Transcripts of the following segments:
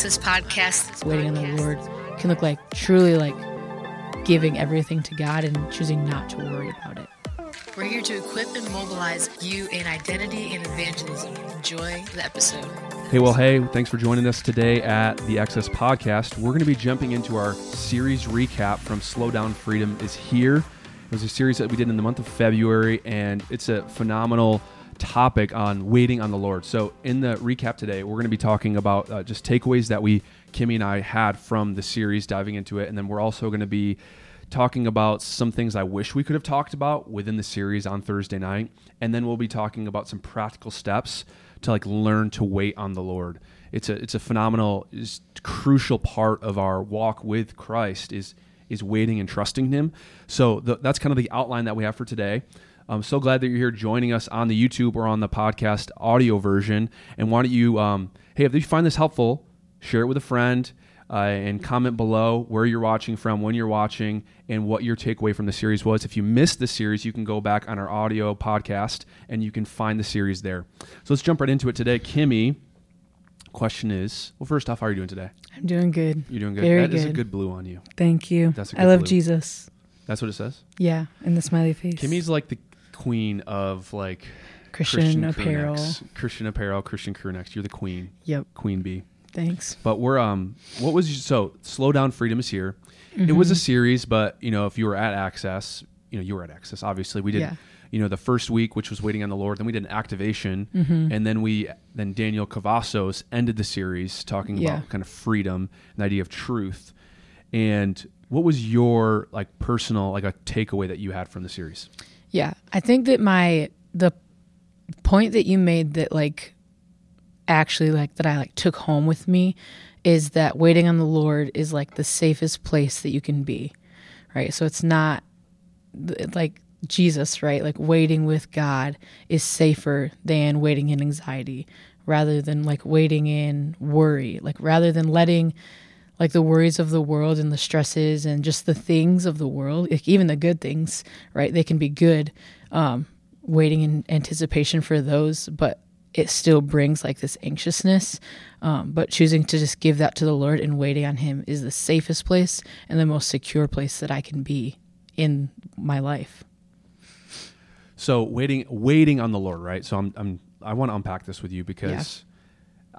Access Podcast. Waiting on the Lord can look like truly like giving everything to God and choosing not to worry about it. We're here to equip and mobilize you in identity and evangelism. Enjoy the episode. Hey, well, hey, thanks for joining us today at the Access Podcast. We're going to be jumping into our series recap from Slow Down Freedom is Here. It was a series that we did in the month of February, and it's a phenomenal topic on waiting on the Lord. So, in the recap today, we're going to be talking about uh, just takeaways that we, Kimmy and I, had from the series, diving into it. And then we're also going to be talking about some things I wish we could have talked about within the series on Thursday night. And then we'll be talking about some practical steps to like learn to wait on the Lord. It's a it's a phenomenal, is crucial part of our walk with Christ is is waiting and trusting Him. So the, that's kind of the outline that we have for today. I'm so glad that you're here joining us on the YouTube or on the podcast audio version. And why don't you, um, hey, if you find this helpful, share it with a friend uh, and comment below where you're watching from, when you're watching, and what your takeaway from the series was. If you missed the series, you can go back on our audio podcast and you can find the series there. So let's jump right into it today. Kimmy, question is well, first off, how are you doing today? I'm doing good. You're doing good. Very That is a good. good blue on you. Thank you. That's a I good love blue. Jesus. That's what it says. Yeah, and the smiley face. Kimmy's like the queen of like Christian, crew apparel. Christian apparel, Christian crew necks. You're the queen, Yep. queen bee. Thanks. But we're um, what was so slow down? Freedom is here. It was a Mm-hmm. series, but you know, if you were at Access, you know, you were at Access. Obviously, we did. Yeah. You know, the first week, which was waiting on the Lord. Then we did an activation, Mm-hmm. and then we then Daniel Cavazos ended the series talking Yeah. about kind of freedom and the idea of truth. And what was your like personal like a takeaway that you had from the series? Yeah, I think that my the point that you made that like actually like that I like took home with me is that waiting on the Lord is like the safest place that you can be. Right? So it's not like Jesus, right? Like waiting with God is safer than waiting in anxiety rather than like waiting in worry. Like rather than letting like the worries of the world and the stresses and just the things of the world, like even the good things, right? They can be good, um, waiting in anticipation for those, but it still brings like this anxiousness. Um, but choosing to just give that to the Lord and waiting on Him is the safest place and the most secure place that I can be in my life. So waiting, waiting on the Lord, right? So I'm, I'm I want to unpack this with you because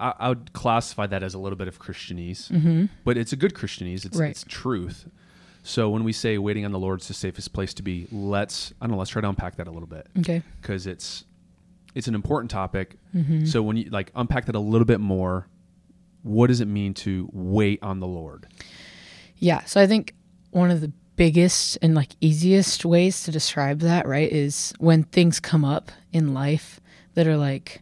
I, I would classify that as a little bit of Christianese, but it's a good Christianese. It's, Mm-hmm. Right. it's truth. So when we say waiting on the Lord is the safest place to be, let's I don't know, let's try to unpack that a little bit Okay. because it's it's an important topic. Mm-hmm. So when you like unpack that a little bit more, what does it mean to wait on the Lord? Yeah. So I think one of the biggest and like easiest ways to describe that, right, is when things come up in life that are like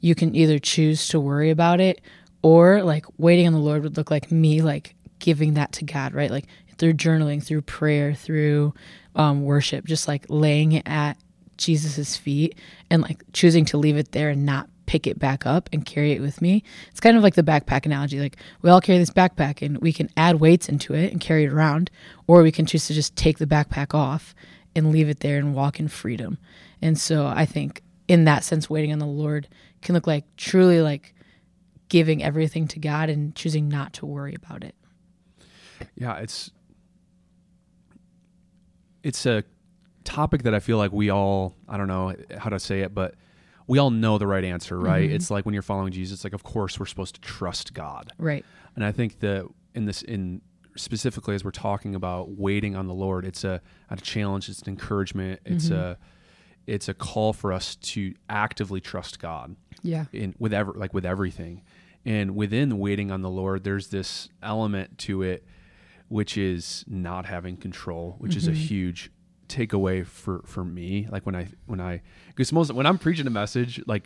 you can either choose to worry about it or like waiting on the Lord would look like me like giving that to God, right? Like through journaling, through prayer, through um, worship, just like laying it at Jesus's feet and like choosing to leave it there and not pick it back up and carry it with me. It's kind of like the backpack analogy. Like we all carry this backpack and we can add weights into it and carry it around, or we can choose to just take the backpack off and leave it there and walk in freedom. And so I think in that sense, waiting on the Lord can look like truly like giving everything to God and choosing not to worry about it. Yeah, it's it's a topic that I feel like we all I don't know how to say it, but we all know the right answer, right? Mm-hmm. It's like when you're following Jesus, like of course we're supposed to trust God. Right. And I think that in this in specifically as we're talking about waiting on the Lord, it's a, a challenge, it's an encouragement, it's mm-hmm. a it's a call for us to actively trust God Yeah. in with ever like with everything. And within waiting on the lord there's this element to it which is not having control which is a huge takeaway for for me. Like when i when i because most when i'm preaching a message like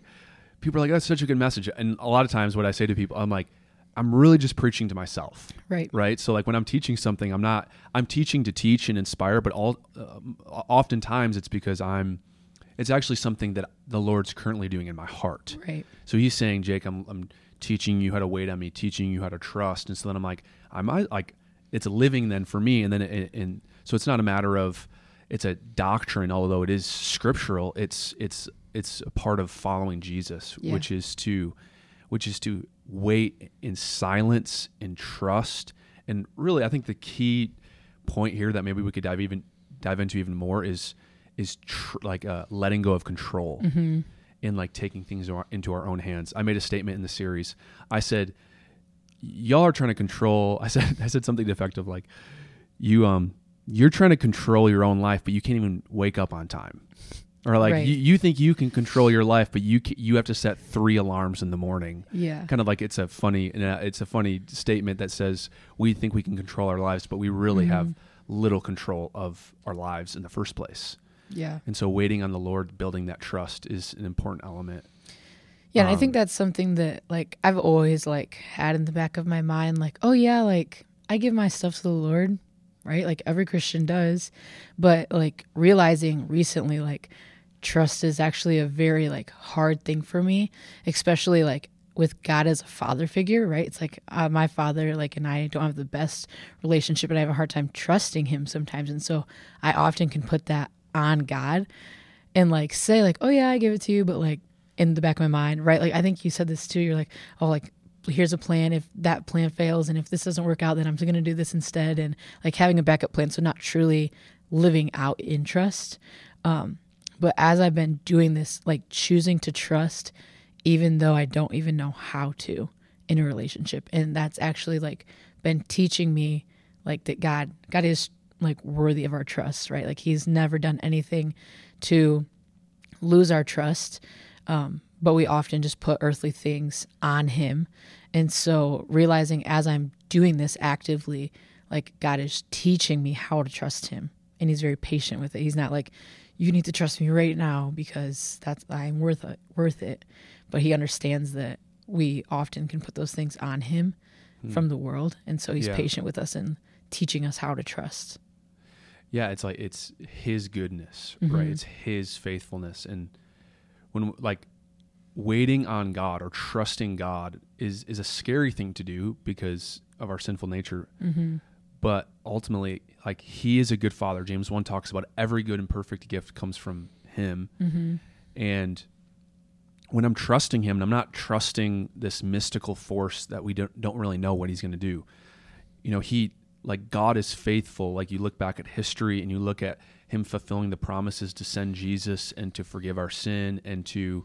people are like that's such a good message. And a lot of times what i say to people i'm like i'm really just preaching to myself. Right. right? So like when i'm teaching something i'm not i'm teaching to teach and inspire but all um, oftentimes it's because i'm it's actually something that the lord's currently doing in my heart Right. so he's saying, Jake, I'm, I'm teaching you how to wait on me, teaching you how to trust. And so then I'm like, I might like, it's a living then for me. And then, it, and so it's not a matter of, it's a doctrine, although it is scriptural. It's, it's, it's a part of following Jesus, Yeah. which is to which is to wait in silence and trust. And really, I think the key point here that maybe we could dive even dive into even more is is tr- like uh, letting go of control Mm-hmm. and like taking things our- into our own hands. I made a statement in the series. I said, "Y'all are trying to control." I said, I said something effective like, "You um, you're trying to control your own life, but you can't even wake up on time." Or like Right. you, you think you can control your life, but you you have to set three alarms in the morning. Yeah. Kind of like it's a funny uh, it's a funny statement that says we think we can control our lives, but we really Mm-hmm. have little control of our lives in the first place. Yeah. And so waiting on the Lord, building that trust is an important element. Yeah, and I Um, think that's something that like I've always like had in the back of my mind like, oh yeah, like I give my stuff to the Lord, right? Like every Christian does. But like realizing recently like trust is actually a very like hard thing for me, especially like with God as a father figure, right? It's like uh, my father like and I don't have the best relationship and I have a hard time trusting him sometimes. And so I often can put that on God and like say like, "Oh yeah, I give it to you," but like in the back of my mind, right? Like I think you said this too. You're like, "Oh, like here's a plan. If that plan fails, and if this doesn't work out, then I'm going to do this instead." And like having a backup plan, so not truly living out in trust. Um, but as I've been doing this, like choosing to trust, even though I don't even know how to in a relationship, and that's actually like been teaching me like that God, God is like worthy of our trust, right? Like He's never done anything to lose our trust. Um, but we often just put earthly things on him. And so realizing as I'm doing this actively, like God is teaching me how to trust him. And he's very patient with it. He's not like, you need to trust me right now because that's I'm worth it worth it. But he understands that we often can put those things on him from the world. And so he's Yeah. patient with us and teaching us how to trust. Yeah, it's like it's his goodness, Mm-hmm. right? It's his faithfulness and when like waiting on God or trusting God is is a scary thing to do because of our sinful nature. Mm-hmm. But ultimately, like he is a good father. James 1 talks about every good and perfect gift comes from him. Mm-hmm. And when I'm trusting him, I'm not trusting this mystical force that we don't don't really know what he's going to do. You know, he like God is faithful. Like you look back at history and you look at him fulfilling the promises to send Jesus and to forgive our sin and to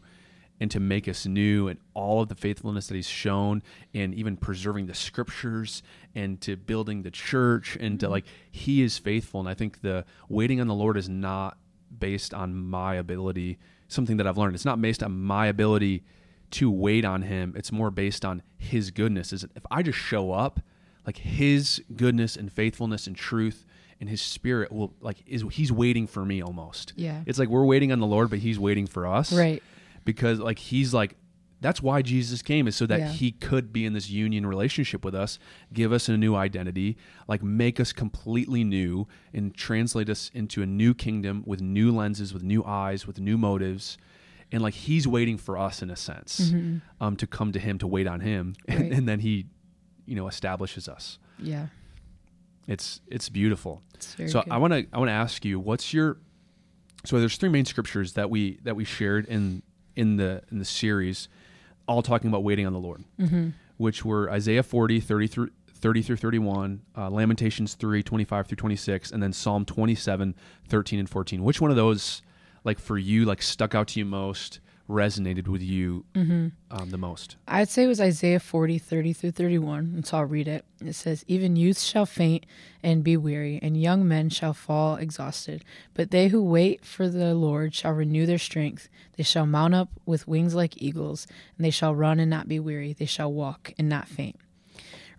and to make us new and all of the faithfulness that he's shown and even preserving the scriptures and to building the church and to mm-hmm. like he is faithful. And i think the waiting on the lord is not based on my ability something that i've learned. It's not based on my ability to wait on him. It's more based on his goodness. Is if i just show up like his goodness and faithfulness and truth and his spirit will like is he's waiting for me almost Yeah. it's like we're waiting on the lord but he's waiting for us Right. because like he's like that's why Jesus came is so that Yeah. he could be in this union relationship with us, give us a new identity, like make us completely new and translate us into a new kingdom with new lenses, with new eyes, with new motives. And like he's waiting for us in a sense um, to come to him, to wait on him. And, Mm-hmm. And then he, you know, establishes us. Yeah. It's, it's beautiful. It's very so good. I want to I want to ask you what's your so there's three main scriptures that we that we shared in in the in the series all talking about waiting on the Lord Mm-hmm. which were Isaiah 40 30 through 30 through 31 uh, Lamentations 3 25 through 26 and then Psalm 27 13 and 14 which one of those like for you like stuck out to you most resonated with you Mm-hmm. um, the most I'd say it was Isaiah 40, 30 through 31. And so I'll read it. It says, Even youths shall faint and be weary, and young men shall fall exhausted. But they who wait for the Lord shall renew their strength. They shall mount up with wings like eagles, and they shall run and not be weary. They shall walk and not faint.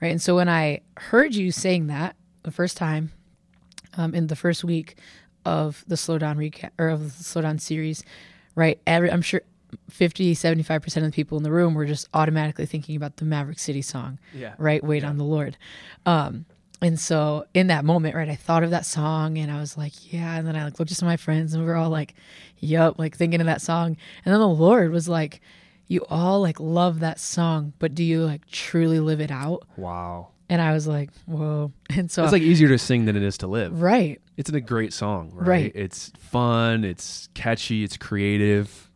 Right. And so when I heard you saying that the first time um, in the first week of the Slow Down recap or of the Slow Down series, right? Every, I'm sure 50, 75% of the people in the room were just automatically thinking about the Maverick City song, Yeah. right? Wait on the Lord. Um, and so in that moment, right, I thought of that song and I was like, yeah. And then I like looked at some of my friends and we were all like, yup, like thinking of that song. And then the Lord was like, you all like love that song, but do you like truly live it out? wow And I was like, whoa. And so, it's like easier to sing than it is to live right. it's a great song, right? Right. It's fun, it's catchy, it's creative,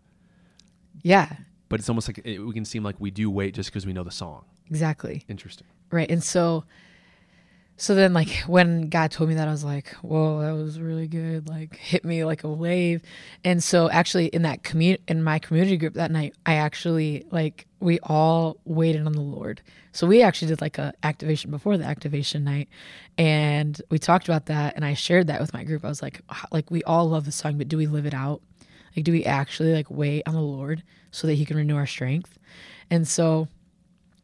Yeah. but it's almost like it, we can seem like we do wait just because we know the song. Exactly. Interesting. Right. And so so then like when God told me that I was like, Whoa, that was really good. Like hit me like a wave. And so actually in that community in my community group that night, I actually like we all waited on the Lord. So we actually did like a activation before the activation night and we talked about that and I shared that with my group. I was like like we all love the song, but do we live it out? Like do we actually like wait on the Lord so that he can renew our strength? And so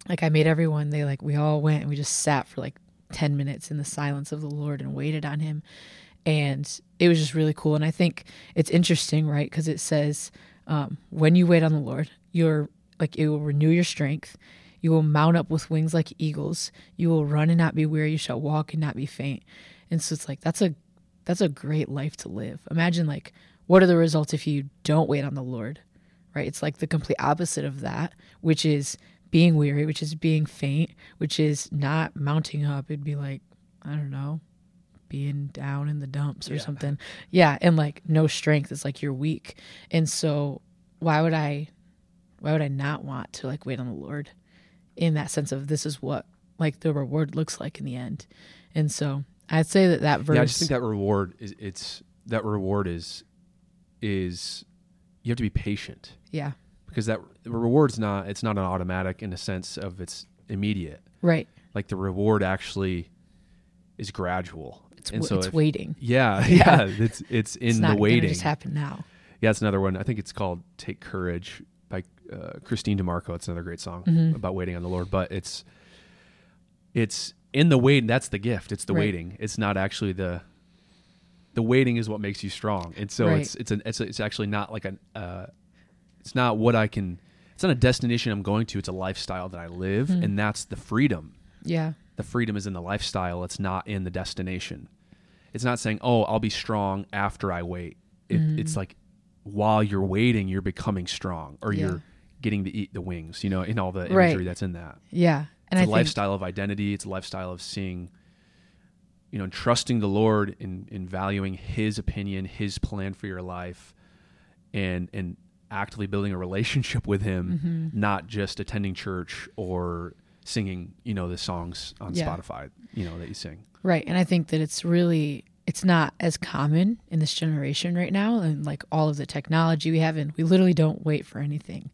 like I made everyone they like we all went and we just sat for like 10 minutes in the silence of the Lord and waited on him. And it was just really cool. And I think it's interesting, right? Because it says, um, when you wait on the Lord, you're like, it will renew your strength. You will mount up with wings like eagles. You will run and not be weary. You shall walk and not be faint. And so it's like, that's a, that's a great life to live. Imagine like, what are the results if you don't wait on the Lord, right? It's like the complete opposite of that, which is being weary, which is being faint, which is not mounting up. It'd be like, I don't know, being down in the dumps or Yeah. something. Yeah. And like no strength. It's like you're weak. And so why would I, why would I not want to like wait on the Lord in that sense of this is what like the reward looks like in the end. And so I'd say that that verse. Yeah, I just think that reward is it's that reward is is you have to be patient yeah. because that the reward's not it's not an automatic in the sense of it's immediate. Right. Like the reward actually is gradual. It's, w- so it's if- waiting. Yeah, Yeah. yeah, it's it's in it's the not waiting. just happen now. Yeah, it's another one. I think it's called "Take Courage" by uh, Kristene DiMarco. It's another great song Mhm. about waiting on the Lord. But it's it's in the waiting. That's the gift. It's the Right. waiting. It's not actually the the waiting is what makes you strong. And so Right. it's it's an it's, a, it's actually not like an uh, it's not what I can. It's not a destination I'm going to. It's a lifestyle that I live, Mhm. and that's the freedom. Yeah. The freedom is in the lifestyle. It's not in the destination. It's not saying, "Oh, I'll be strong after I wait." It, Mhm. It's like while you're waiting, you're becoming strong, or Yeah. you're getting to eat the wings. You know, in all the imagery Right. that's in that. Yeah. And It's I a lifestyle of identity. It's a lifestyle of seeing, you know, trusting the Lord in in valuing His opinion, His plan for your life, and and actively building a relationship with Him, Mhm. not just attending church or singing, you know, the songs on Yeah. Spotify, you know, that you sing. Right. And I think that it's really it's not as common in this generation right now and like all of the technology we have and we literally don't wait for anything.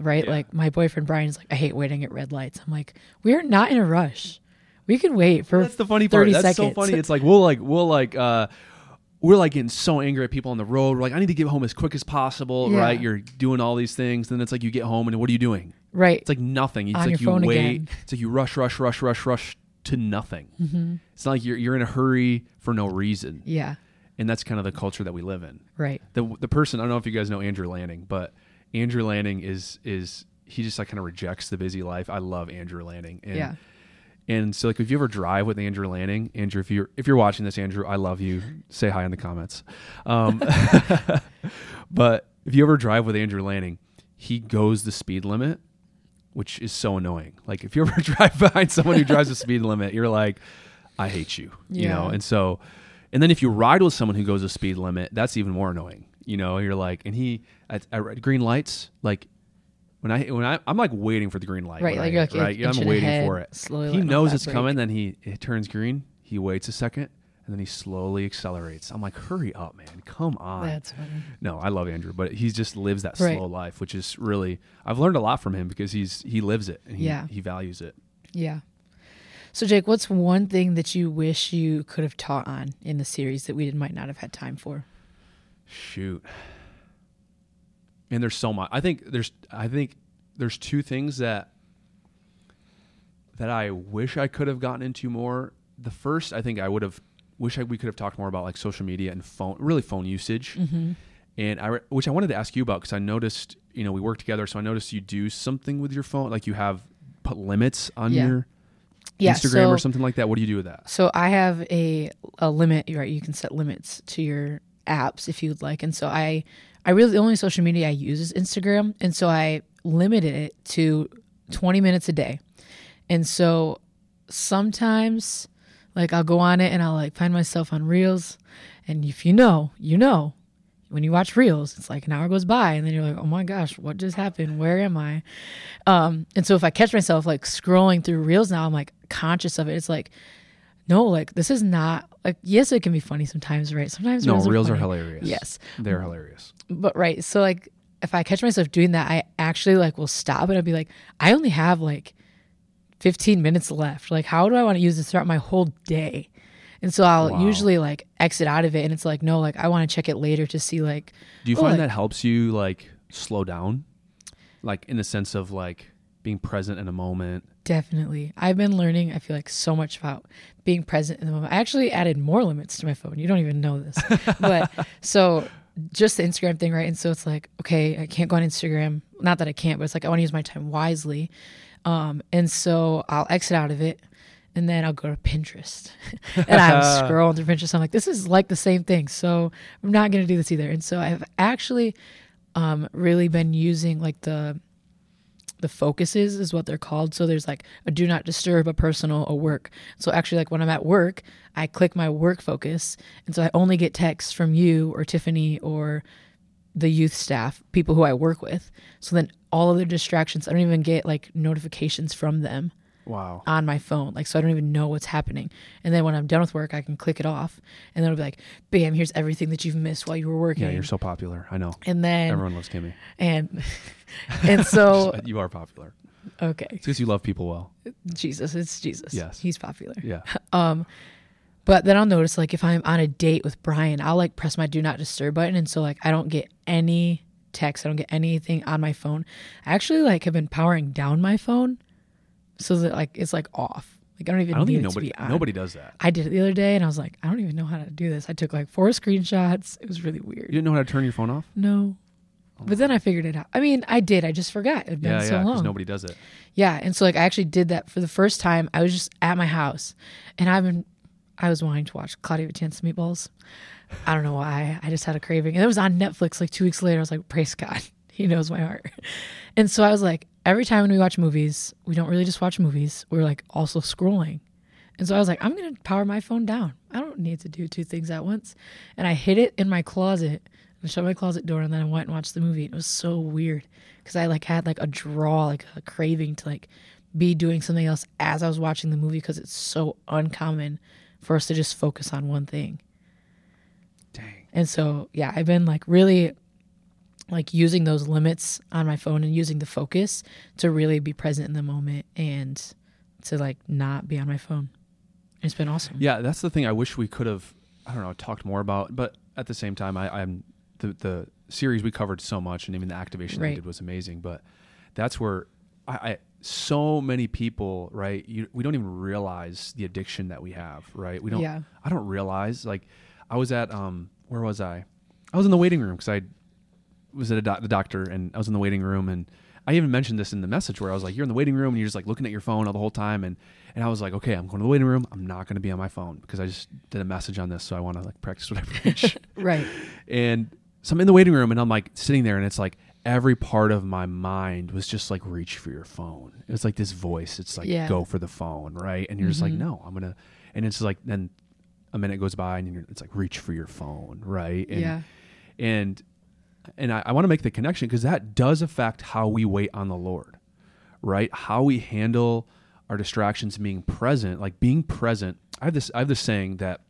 Right? Yeah. Like my boyfriend Brian is like, I hate waiting at red lights. I'm like, we're not in a rush. We can wait for That's the funny part. 30 That's so funny. It's like we'll like we'll like uh we're like getting so angry at people on the road. We're like, I need to get home as quick as possible, Yeah. right? You're doing all these things, then it's like you get home and what are you doing? right. It's like nothing. It's On like your you phone wait. again. It's like you rush, rush, rush, rush, rush to nothing. hmm It's not like you're you're in a hurry for no reason, Yeah. and that's kind of the culture that we live in. Right. The the person I don't know if you guys know Andrew Lanning, but Andrew Lanning is is he just like kind of rejects the busy life. I love Andrew Lanning. And, yeah. And so like if you ever drive with Andrew Lanning, Andrew, if you're if you're watching this, Andrew, I love you. Say hi in the comments. Um, but if you ever drive with Andrew Lanning, he goes the speed limit, which is so annoying. Like if you ever drive behind someone who drives the speed limit, you're like, I hate you. You know? And so and then if you ride with someone who goes the speed limit, that's even more annoying. You know, you're like, and he at, at green lights, like when I when I I'm like waiting for the green light, Right, like I like right, I'm waiting ahead, for it. slowly He knows it's coming, then he it turns green. He waits a second, and then he slowly accelerates. I'm like, hurry up, man! Come on. That's funny. no, I love Andrew, but he just lives that Right. slow life, which is really I've learned a lot from him because he's he lives it and he, Yeah. he values it. Yeah. So Jake, what's one thing that you wish you could have taught on in the series that we might not have had time for? Shoot. And there's so much. I think there's I think there's two things that that I wish I could have gotten into more. The first, I think I would have wish I, we could have talked more about like social media and phone, really phone usage. Mm-hmm. And I, which I wanted to ask you about because I noticed, you know, we work together, so I noticed you do something with your phone, like you have put limits on Yeah. your Yeah. Instagram so, or something like that. What do you do with that? So I have a a limit. You're right, you can set limits to your apps if you'd like, and so I I really the only social media I use is Instagram, and so I limited it to 20 minutes a day, and so sometimes like I'll go on it and I'll like find myself on Reels, and if you know, you know. when you watch reels, it's like an hour goes by and then you're like, oh my gosh, what just happened? Where am I? Um, and so if I catch myself like scrolling through reels now, I'm like conscious of it. It's like, no, like this is not like yes, it can be funny sometimes, right? Sometimes No, reels, reels are funny. hilarious. Yes, They're hilarious. but right. So like if I catch myself doing that, I actually like will stop and I'll be like, I only have like 15 minutes left. Like, how do I want to use this throughout my whole day? And so I'll Wow. usually like exit out of it and it's like, no, like I want to check it later to see like Do you Oh, find like- that helps you like slow down? Like in the sense of like being present in a moment. Definitely. I've been learning, I feel like, so much about being present in the moment. I actually added more limits to my phone. You don't even know this. but so just the Instagram thing, right? And so it's like, okay, I can't go on Instagram. Not that I can't, but it's like I want to use my time wisely. Um, and so I'll exit out of it and then I'll go to Pinterest. and I'm scrolling through Pinterest. I'm like, this is like the same thing. So I'm not going to do this either. And so I've actually um, really been using like the the focuses is what they're called. So there's like a do not disturb, a personal, a work. So actually, like when I'm at work, I click my work focus, and so I only get texts from you or Tiffany or the youth staff, people who I work with. So then all of the distractions, I don't even get like notifications from them Wow. on my phone. Like, so I don't even know what's happening. And then when I'm done with work, I can click it off, and then it'll be like, bam, here's everything that you've missed while you were working. Yeah, you're so popular. I know. and then Everyone loves Kimmy. and and so you are popular. okay. It's because you love people well. Jesus, it's Jesus. Yes. He's popular. Yeah. Um, but then I'll notice like if I'm on a date with Brian, I'll like press my do not disturb button, and so like I don't get any text, I don't get anything on my phone. I actually like have been powering down my phone so that like it's like off. Like I don't even I don't need think it nobody to be on. nobody does that. I did it the other day, and I was like, I don't even know how to do this. I took like four screenshots. It was really weird. You didn't know how to turn your phone off? No. Oh but then I figured it out. I mean, I did. I just forgot. It'd been Yeah, so yeah, because long. nobody does it. Yeah, and so like I actually did that for the first time. I was just at my house, and I've been, I was wanting to watch Claudia Chance Meatballs. I don't know why. I just had a craving, and it was on Netflix. Like two weeks later, I was like, praise God, He knows my heart. And so I was like, every time when we watch movies, we don't really just watch movies. We're like also scrolling. And so I was like, I'm gonna power my phone down. I don't need to do two things at once. And I hid it in my closet and shut my closet door, and then I went and watched the movie. It was so weird because I like had like a draw, like a craving to like be doing something else as I was watching the movie because it's so uncommon for us to just focus on one thing. Dang. And so, yeah, I've been like really like using those limits on my phone and using the focus to really be present in the moment and to like not be on my phone. It's been awesome. Yeah, that's the thing I wish we could have I don't know, talked more about, but at the same time I, I'm the the series we covered so much and even the activation that we did was amazing. But that's where I, I so many people, right? You, we don't even realize the addiction that we have, right? We don't. Yeah. I don't realize. Like, I was at um, where was I? I was in the waiting room because I was at a doc- the doctor and I was in the waiting room and I even mentioned this in the message where I was like, you're in the waiting room and you're just like looking at your phone all the whole time and and I was like, okay, I'm going to the waiting room. I'm not going to be on my phone because I just did a message on this, so I want to like practice what I preach. Right. and so I'm in the waiting room and I'm like sitting there and it's like every part of my mind was just like reach for your phone. It was like this voice. It's like Yeah. go for the phone, right? And you're just like, Mhm. no, I'm gonna. And it's like then a minute goes by and you're, it's like reach for your phone, right? And, yeah. and and I, I want to make the connection because that does affect how we wait on the Lord, right? How we handle our distractions, being present, like being present. I have this. I have this saying that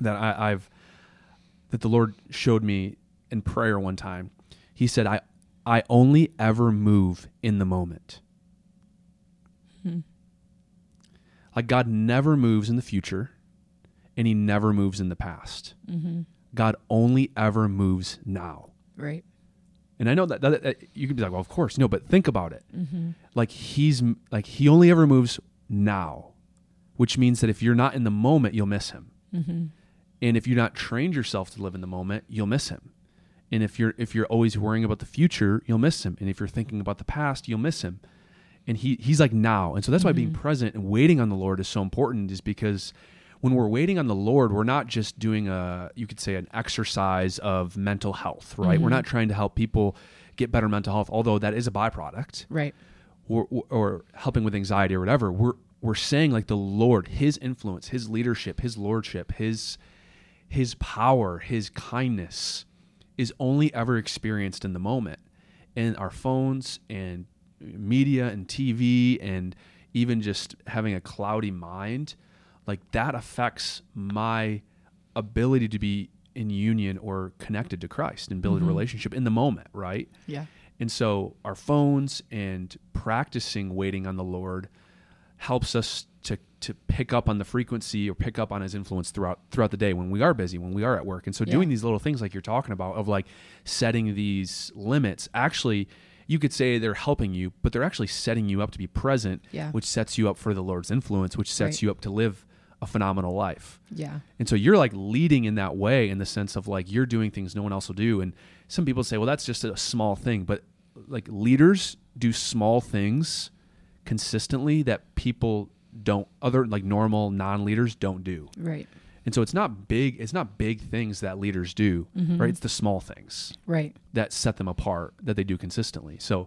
that I, I've that the Lord showed me in prayer one time. He said, "I I only ever move in the moment." Like God never moves in the future, and He never moves in the past. Mm-hmm. God only ever moves now. Right. And I know that, that, that you could be like, well, of course, no, but think about it. Mm-hmm. Like he's like he only ever moves now, which means that if you're not in the moment, you'll miss him. Mm-hmm. And if you're not trained yourself to live in the moment, you'll miss him. And if you're if you're always worrying about the future, you'll miss him. And if you're thinking about the past, you'll miss him. And he he's like now. And so that's why being present and waiting on the Lord is so important is because when we're waiting on the Lord, we're not just doing a you could say an exercise of mental health, right? We're mm-hmm. not trying to help people get better mental health, although that is a byproduct Right. or, or helping with anxiety or whatever, we're we're saying like the Lord, His influence, His leadership, His lordship, His His power, His kindness is only ever experienced in the moment. And our phones and media and TV and even just having a cloudy mind, like that affects my ability to be in union or connected to Christ and build a mm-hmm. relationship in the moment, right? Yeah. And so our phones and practicing waiting on the Lord helps us to to pick up on the frequency or pick up on his influence throughout throughout the day when we are busy, when we are at work. And so Yeah. doing these little things like you're talking about of like setting these limits, actually you could say they're helping you, but they're actually setting you up to be present, Yeah. which sets you up for the Lord's influence, which sets Right. you up to live a phenomenal life. Yeah. And so you're like leading in that way in the sense of like you're doing things no one else will do. And some people say, well, that's just a small thing. But like leaders do small things consistently that people don't, other like normal non leaders don't do. Right. And so it's not big, it's not big things that leaders do, Mm-hmm. right? It's the small things Right. that set them apart that they do consistently. So,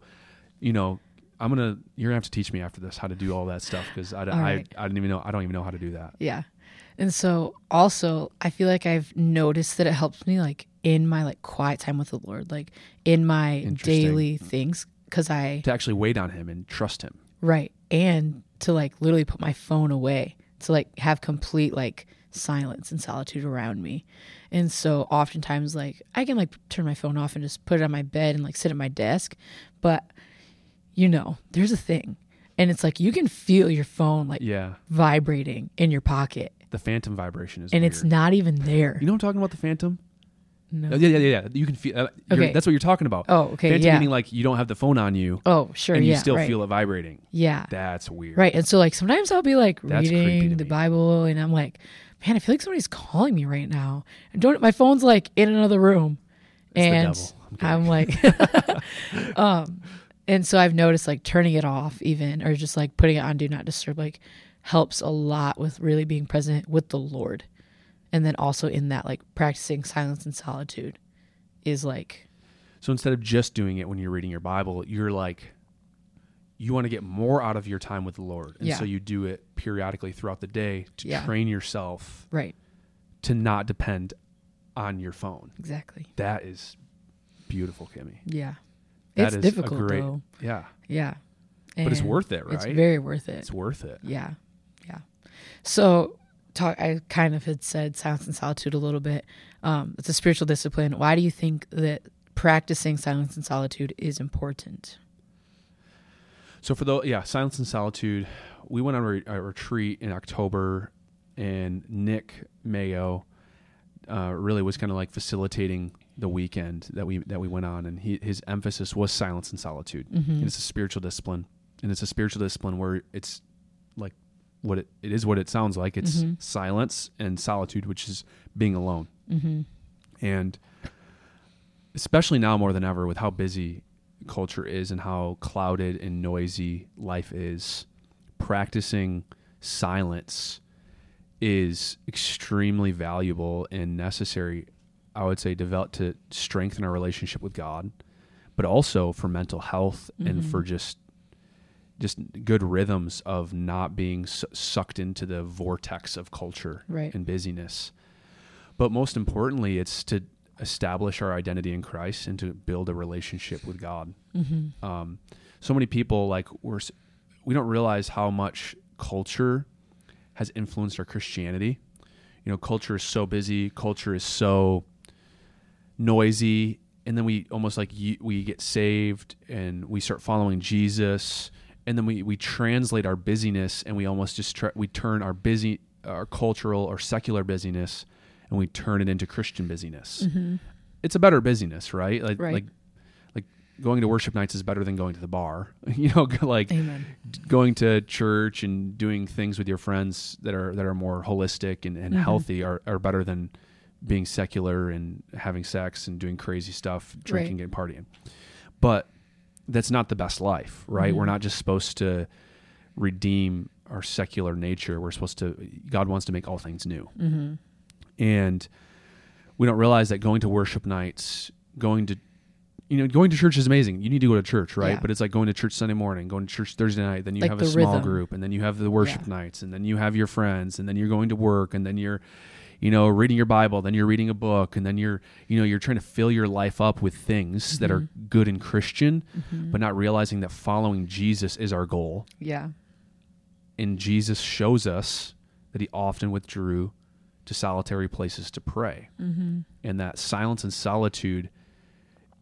you know, I'm gonna you're gonna have to teach me after this how to do all that stuff because I, I, right. I didn't even know I don't even know how to do that. Yeah. And so also I feel like I've noticed that it helps me like in my like quiet time with the Lord, like in my daily things cuz I To actually wait on him and trust him. right and to like literally put my phone away to like have complete like silence and solitude around me. And so oftentimes like I can like turn my phone off and just put it on my bed and like sit at my desk, but you know, there's a thing. And it's like you can feel your phone like Yeah. vibrating in your pocket The phantom vibration is and weird. it's not even there. You know what I'm talking about? The phantom? No. Yeah, yeah, yeah, yeah. You can feel. Uh, Okay. That's what you're talking about. Oh, okay, Phantom yeah. meaning like you don't have the phone on you, Oh, sure, and you yeah, still right. feel it vibrating. Yeah. That's weird. Right. And so like sometimes I'll be like That's reading the me. Bible and I'm like, man, I feel like somebody's calling me right now. And don't my phone's like in another room. the and devil. I'm I'm, like um and so I've noticed like turning it off even or just like putting it on do not disturb like helps a lot with really being present with the Lord. And then also in that like practicing silence and solitude is like So instead of just doing it when you're reading your Bible, you're like, you want to get more out of your time with the Lord, and Yeah. so you do it periodically throughout the day to Yeah. train yourself right. to not depend on your phone. Exactly. That is beautiful, Kimmy. Yeah. That it's is difficult great, though. Yeah, Yeah. But it's worth it, right? It's very worth it. it's worth it. Yeah. Yeah. So talk I kind of had said silence and solitude a little bit. Um, it's a spiritual discipline. Why do you think that practicing silence and solitude is important? So for the yeah, silence and solitude, we went on a, a retreat in October, and Nick Mayo uh, really was kind of like facilitating the weekend that we that we went on, and he, his emphasis was silence and solitude. And it's a spiritual discipline, and it's a spiritual discipline where it's like what it, it is what it sounds like. It's silence and solitude, which is being alone, Mm-hmm. and especially now more than ever with how busy culture is and how clouded and noisy life is practicing silence is extremely valuable and necessary i would say develop to strengthen our relationship with god but also for mental health and Mm-hmm. for just just good rhythms of not being su- sucked into the vortex of culture Right. and busyness but most importantly it's to establish our identity in christ and to build a relationship with god Mm-hmm. um, so many people like we're we don't realize how much culture has influenced our christianity you know culture is so busy culture is so noisy and then we almost like we get saved and we start following jesus and then we, we translate our busyness and we almost just try, we turn our busy our cultural or secular busyness and we turn it into christian busyness it's a better busyness right like Mm-hmm. Right. like like going to worship nights is better than going to the bar you know like Amen. going to church and doing things with your friends that are that are more holistic and, and Mhm. healthy are, are better than being secular and having sex and doing crazy stuff, drinking Right. and partying. But that's not the best life, right? Mhm. We're not just supposed to redeem our secular nature. We're supposed to God wants to make all things new. Mm-hmm. And we don't realize that going to worship nights, going to you know, going to church is amazing. You need to go to church, right? Yeah. But it's like going to church Sunday morning, going to church Thursday night, then you Like have a small rhythm. group, and then you have the worship Yeah. nights, and then you have your friends, and then you're going to work, and then you're, you know, reading your Bible, then you're reading a book, and then you're, you know, you're trying to fill your life up with things that are good and Christian, but not realizing that following Jesus is our goal. Yeah. And Jesus shows us that he often withdrew to solitary places to pray. Mm-hmm. And that silence and solitude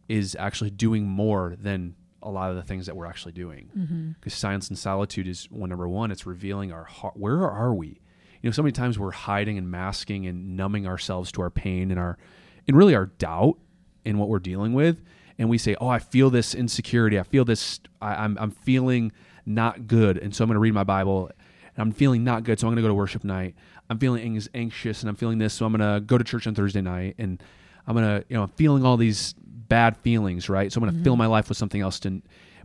is actually doing more than a lot of the things that we're actually doing. Mm-hmm. Because silence and solitude is one number one, it's revealing our heart. Where are we? You know, so many times we're hiding and masking and numbing ourselves to our pain and our and really our doubt in what we're dealing with. And we say, Oh, I feel this insecurity. I feel this I, I'm I'm feeling not good. And so I'm gonna read my Bible and I'm feeling not good, so I'm gonna go to worship night. I'm feeling anx- anxious and I'm feeling this, so I'm gonna go to church on Thursday night and I'm gonna, you know, I'm feeling all these bad feelings, right? So I'm gonna fill mm-hmm. my life with something else. To,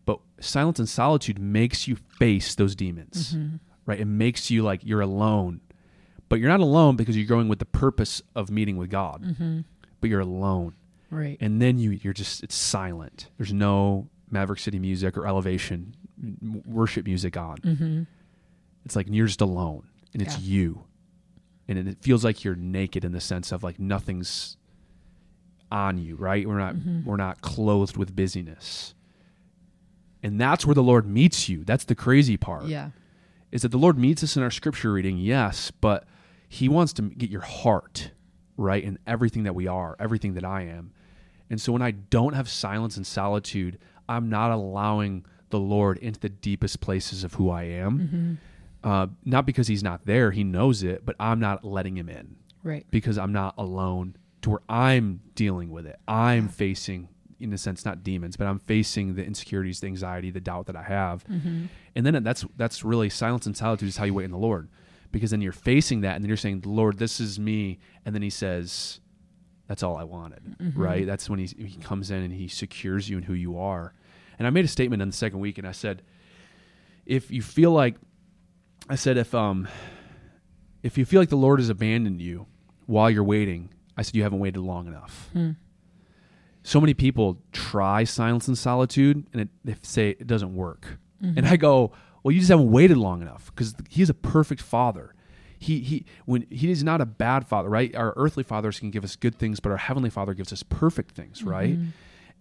but silence and solitude makes you face those demons, mm-hmm. Right? It makes you like you're alone, but you're not alone because you're going with the purpose of meeting with God. But you're alone, Right. and then you you're just it's silent. There's no Maverick City music or Elevation worship music on. mm-hmm. It's like you're just alone, and it's Yeah. you, and it, it feels like you're naked in the sense of like nothing's on you, right? We're not Mm-hmm. we're not clothed with busyness, and that's where the Lord meets you. That's the crazy part. Yeah. Is that the Lord meets us in our scripture reading? Yes, but He wants to get your heart right in everything that we are, everything that I am. And so when I don't have silence and solitude, I'm not allowing the Lord into the deepest places of who I am. Uh, not because He's not there, He knows it, but I'm not letting Him in Right. because I'm not alone to where I'm dealing with it. I'm facing, in a sense, not demons, but I'm facing the insecurities, the anxiety, the doubt that I have. And then that's that's really silence and solitude is how you wait in the Lord, because then you're facing that, and then you're saying, "Lord, this is me," and then He says, "That's all I wanted." Right? That's when he he comes in and He secures you in who you are. And I made a statement in the second week, and I said, if you feel like, I said, if um, if you feel like the Lord has abandoned you while you're waiting, I said you haven't waited long enough. So many people try silence and solitude, and it, they say it doesn't work. Mm-hmm. And I go, well, you just haven't waited long enough because He's a perfect Father. He he when He is not a bad Father, right? Our earthly fathers can give us good things, but our heavenly Father gives us perfect things, mm-hmm. right?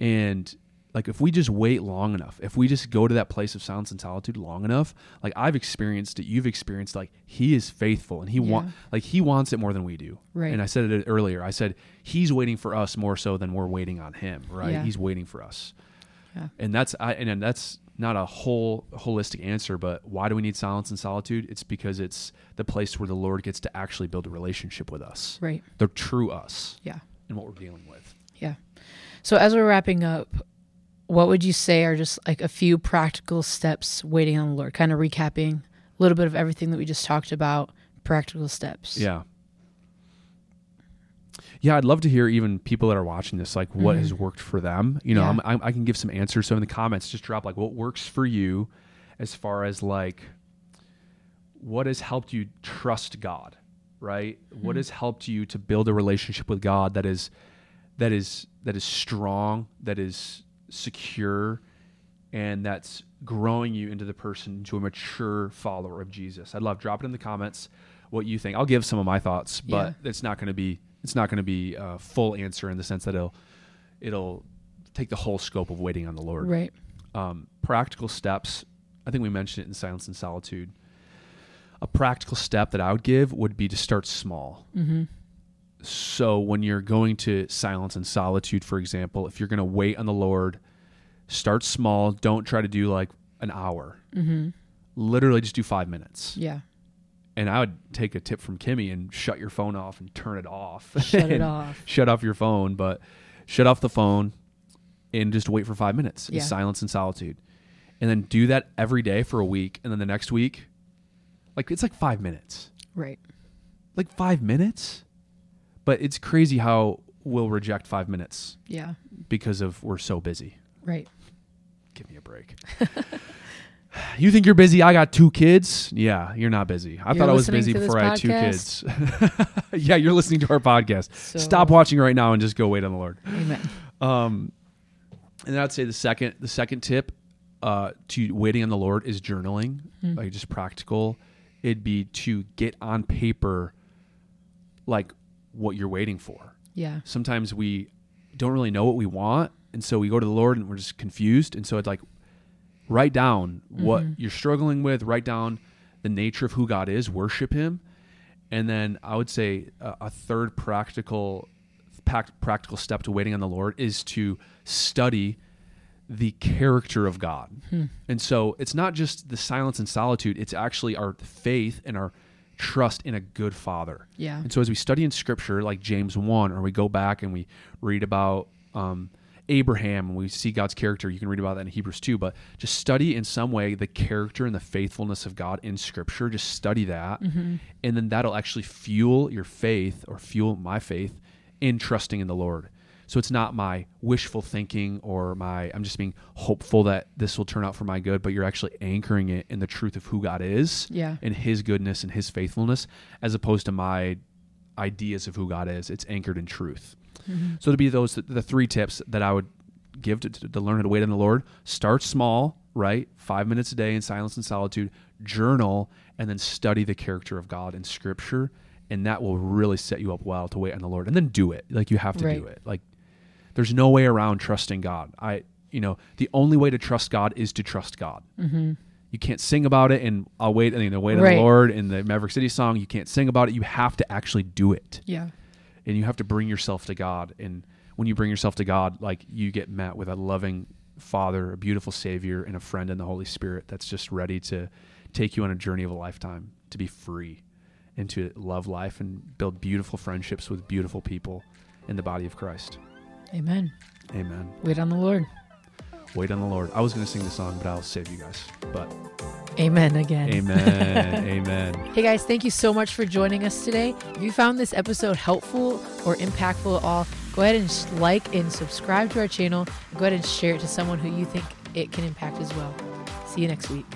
And like if we just wait long enough, if we just go to that place of silence and solitude long enough, like I've experienced it, you've experienced like he is faithful and he want like he wants it more than we do. Right. And I said it earlier. I said he's waiting for us more so than we're waiting on him, right? Yeah. He's waiting for us. Yeah. And that's I and, and that's not a whole holistic answer, but why do we need silence and solitude? It's because it's the place where the Lord gets to actually build a relationship with us. Right. The true us Yeah. and what we're dealing with. Yeah. So as we're wrapping up, what would you say are just like a few practical steps waiting on the Lord? Kind of recapping a little bit of everything that we just talked about, practical steps. Yeah. Yeah, I'd love to hear even people that are watching this, like what has mm-hmm. worked for them. You know, Yeah. I'm, I'm, I can give some answers. So in the comments, just drop like what works for you, as far as like what has helped you trust God, right? What mm-hmm. has helped you to build a relationship with God that is that is that is strong, that is secure, and that's growing you into the person into a mature follower of Jesus. I'd love drop it in the comments what you think. I'll give some of my thoughts, but it's not going to be it's not going to be a full answer in the sense that it'll it'll take the whole scope of waiting on the Lord. Right. Um, practical steps. I think we mentioned it in Silence and Solitude. A practical step that I would give would be to start small. Mm-hmm. So when you're going to silence and solitude, for example, if you're going to wait on the Lord, start small. Don't try to do like an hour. Mm-hmm. Literally, just do five minutes. Yeah. And I would take a tip from Kimmy and shut your phone off and turn it off. Shut it off. Shut off your phone, but shut off the phone and just wait for five minutes in silence and solitude. And then do that every day for a week. And then the next week, like it's like five minutes. Right. Like five minutes? But it's crazy how we'll reject five minutes Yeah. because of we're so busy. Right. Give me a break. you think you're busy? I got two kids. Yeah, you're not busy. I You're thought I was busy before I had two kids. yeah, you're listening to our podcast. So- Stop watching right now and just go wait on the Lord. Amen. Um, and then I'd say the second the second tip uh, to waiting on the Lord is journaling, like just practical. It'd be to get on paper, like what you're waiting for. Yeah. Sometimes we don't really know what we want, and so we go to the Lord and we're just confused. And so it's like write down what Mm-hmm. you're struggling with, write down the nature of who God is, worship Him, and then I would say a, a third practical practical step to waiting on the Lord is to study the character of God. Hmm. And so it's not just the silence and solitude, it's actually our faith and our trust in a good father. Yeah. And so as we study in scripture like James 1 or we go back and we read about um, Abraham we see God's character, you can read about that in Hebrews 2, but just study in some way the character and the faithfulness of God in scripture. Just study that. Mm-hmm. And then that'll actually fuel your faith or fuel my faith in trusting in the Lord. So it's not my wishful thinking or my I'm just being hopeful that this will turn out for my good, but you're actually anchoring it in the truth of who God is Yeah. and his goodness and his faithfulness as opposed to my ideas of who God is. It's anchored in truth. So to be those the three tips that I would give to, to, to learn how to wait on the Lord. Start small, right? Five minutes a day in silence and solitude. Journal and then study the character of God in Scripture, and that will really set you up well to wait on the Lord. And then do it. Like you have to do it. Like there's no way around trusting God. I, you know, the only way to trust God is to trust God. Mm-hmm. You can't sing about it, and I'll wait. You know, wait on Right. the Lord in the Maverick City song. You can't sing about it. You have to actually do it Yeah. And you have to bring yourself to God. And when you bring yourself to God, like you get met with a loving Father, a beautiful Savior, and a friend in the Holy Spirit that's just ready to take you on a journey of a lifetime to be free and to love life and build beautiful friendships with beautiful people in the body of Christ. Amen. Amen. Wait on the Lord. Wait on the Lord. I was going to sing the song, but I'll save you guys. But Amen again. amen. amen. Hey guys, thank you so much for joining us today. If you found this episode helpful or impactful at all, go ahead and like and subscribe to our channel. Go ahead and share it to someone who you think it can impact as well. See you next week.